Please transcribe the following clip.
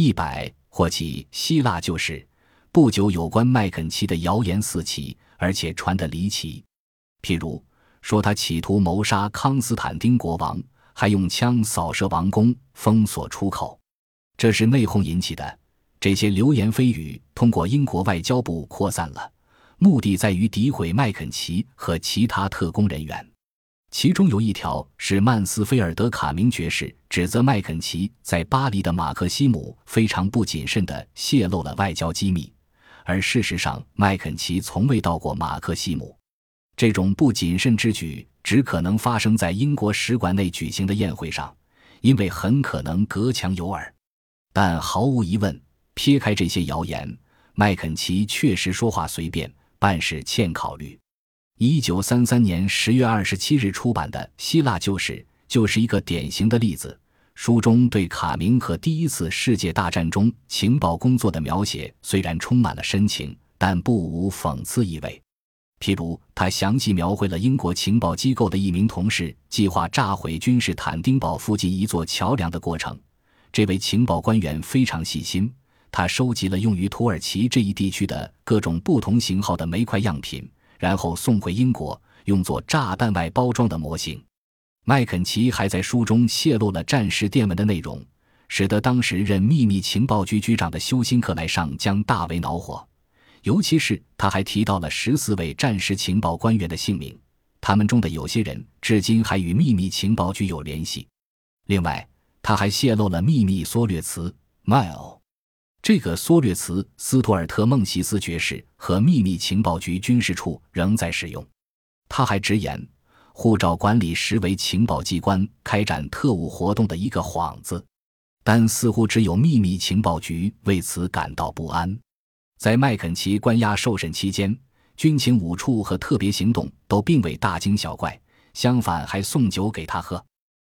一百或其希腊旧事，不久有关麦肯齐的谣言四起，而且传得离奇。譬如说他企图谋杀康斯坦丁国王，还用枪扫射王宫，封锁出口，这是内讧引起的。这些流言蜚语通过英国外交部扩散了，目的在于诋毁麦肯齐和其他特工人员。其中有一条是曼斯菲尔德卡明爵士指责麦肯齐在巴黎的马克西姆非常不谨慎地泄露了外交机密，而事实上麦肯齐从未到过马克西姆。这种不谨慎之举只可能发生在英国使馆内举行的宴会上，因为很可能隔墙有耳。但毫无疑问，撇开这些谣言，麦肯齐确实说话随便，办事欠考虑。一九三三年十月二十七日出版的《希腊旧史》就是一个典型的例子。书中对卡明和第一次世界大战中情报工作的描写虽然充满了深情，但不无讽刺意味。譬如，他详细描绘了英国情报机构的一名同事计划炸毁君士坦丁堡附近一座桥梁的过程。这位情报官员非常细心，他收集了用于土耳其这一地区的各种不同型号的煤块样品。然后送回英国，用作炸弹外包装的模型。麦肯齐还在书中泄露了战时电文的内容，使得当时任秘密情报局局长的休辛克莱上将大为恼火。尤其是他还提到了十四位战时情报官员的姓名，他们中的有些人至今还与秘密情报局有联系。另外，他还泄露了秘密缩略词 “mile”。这个缩略词，斯图尔特·孟西斯爵士和秘密情报局军事处仍在使用。他还直言，护照管理实为情报机关开展特务活动的一个幌子，但似乎只有秘密情报局为此感到不安。在麦肯齐关押受审期间，军情五处和特别行动都并未大惊小怪，相反还送酒给他喝。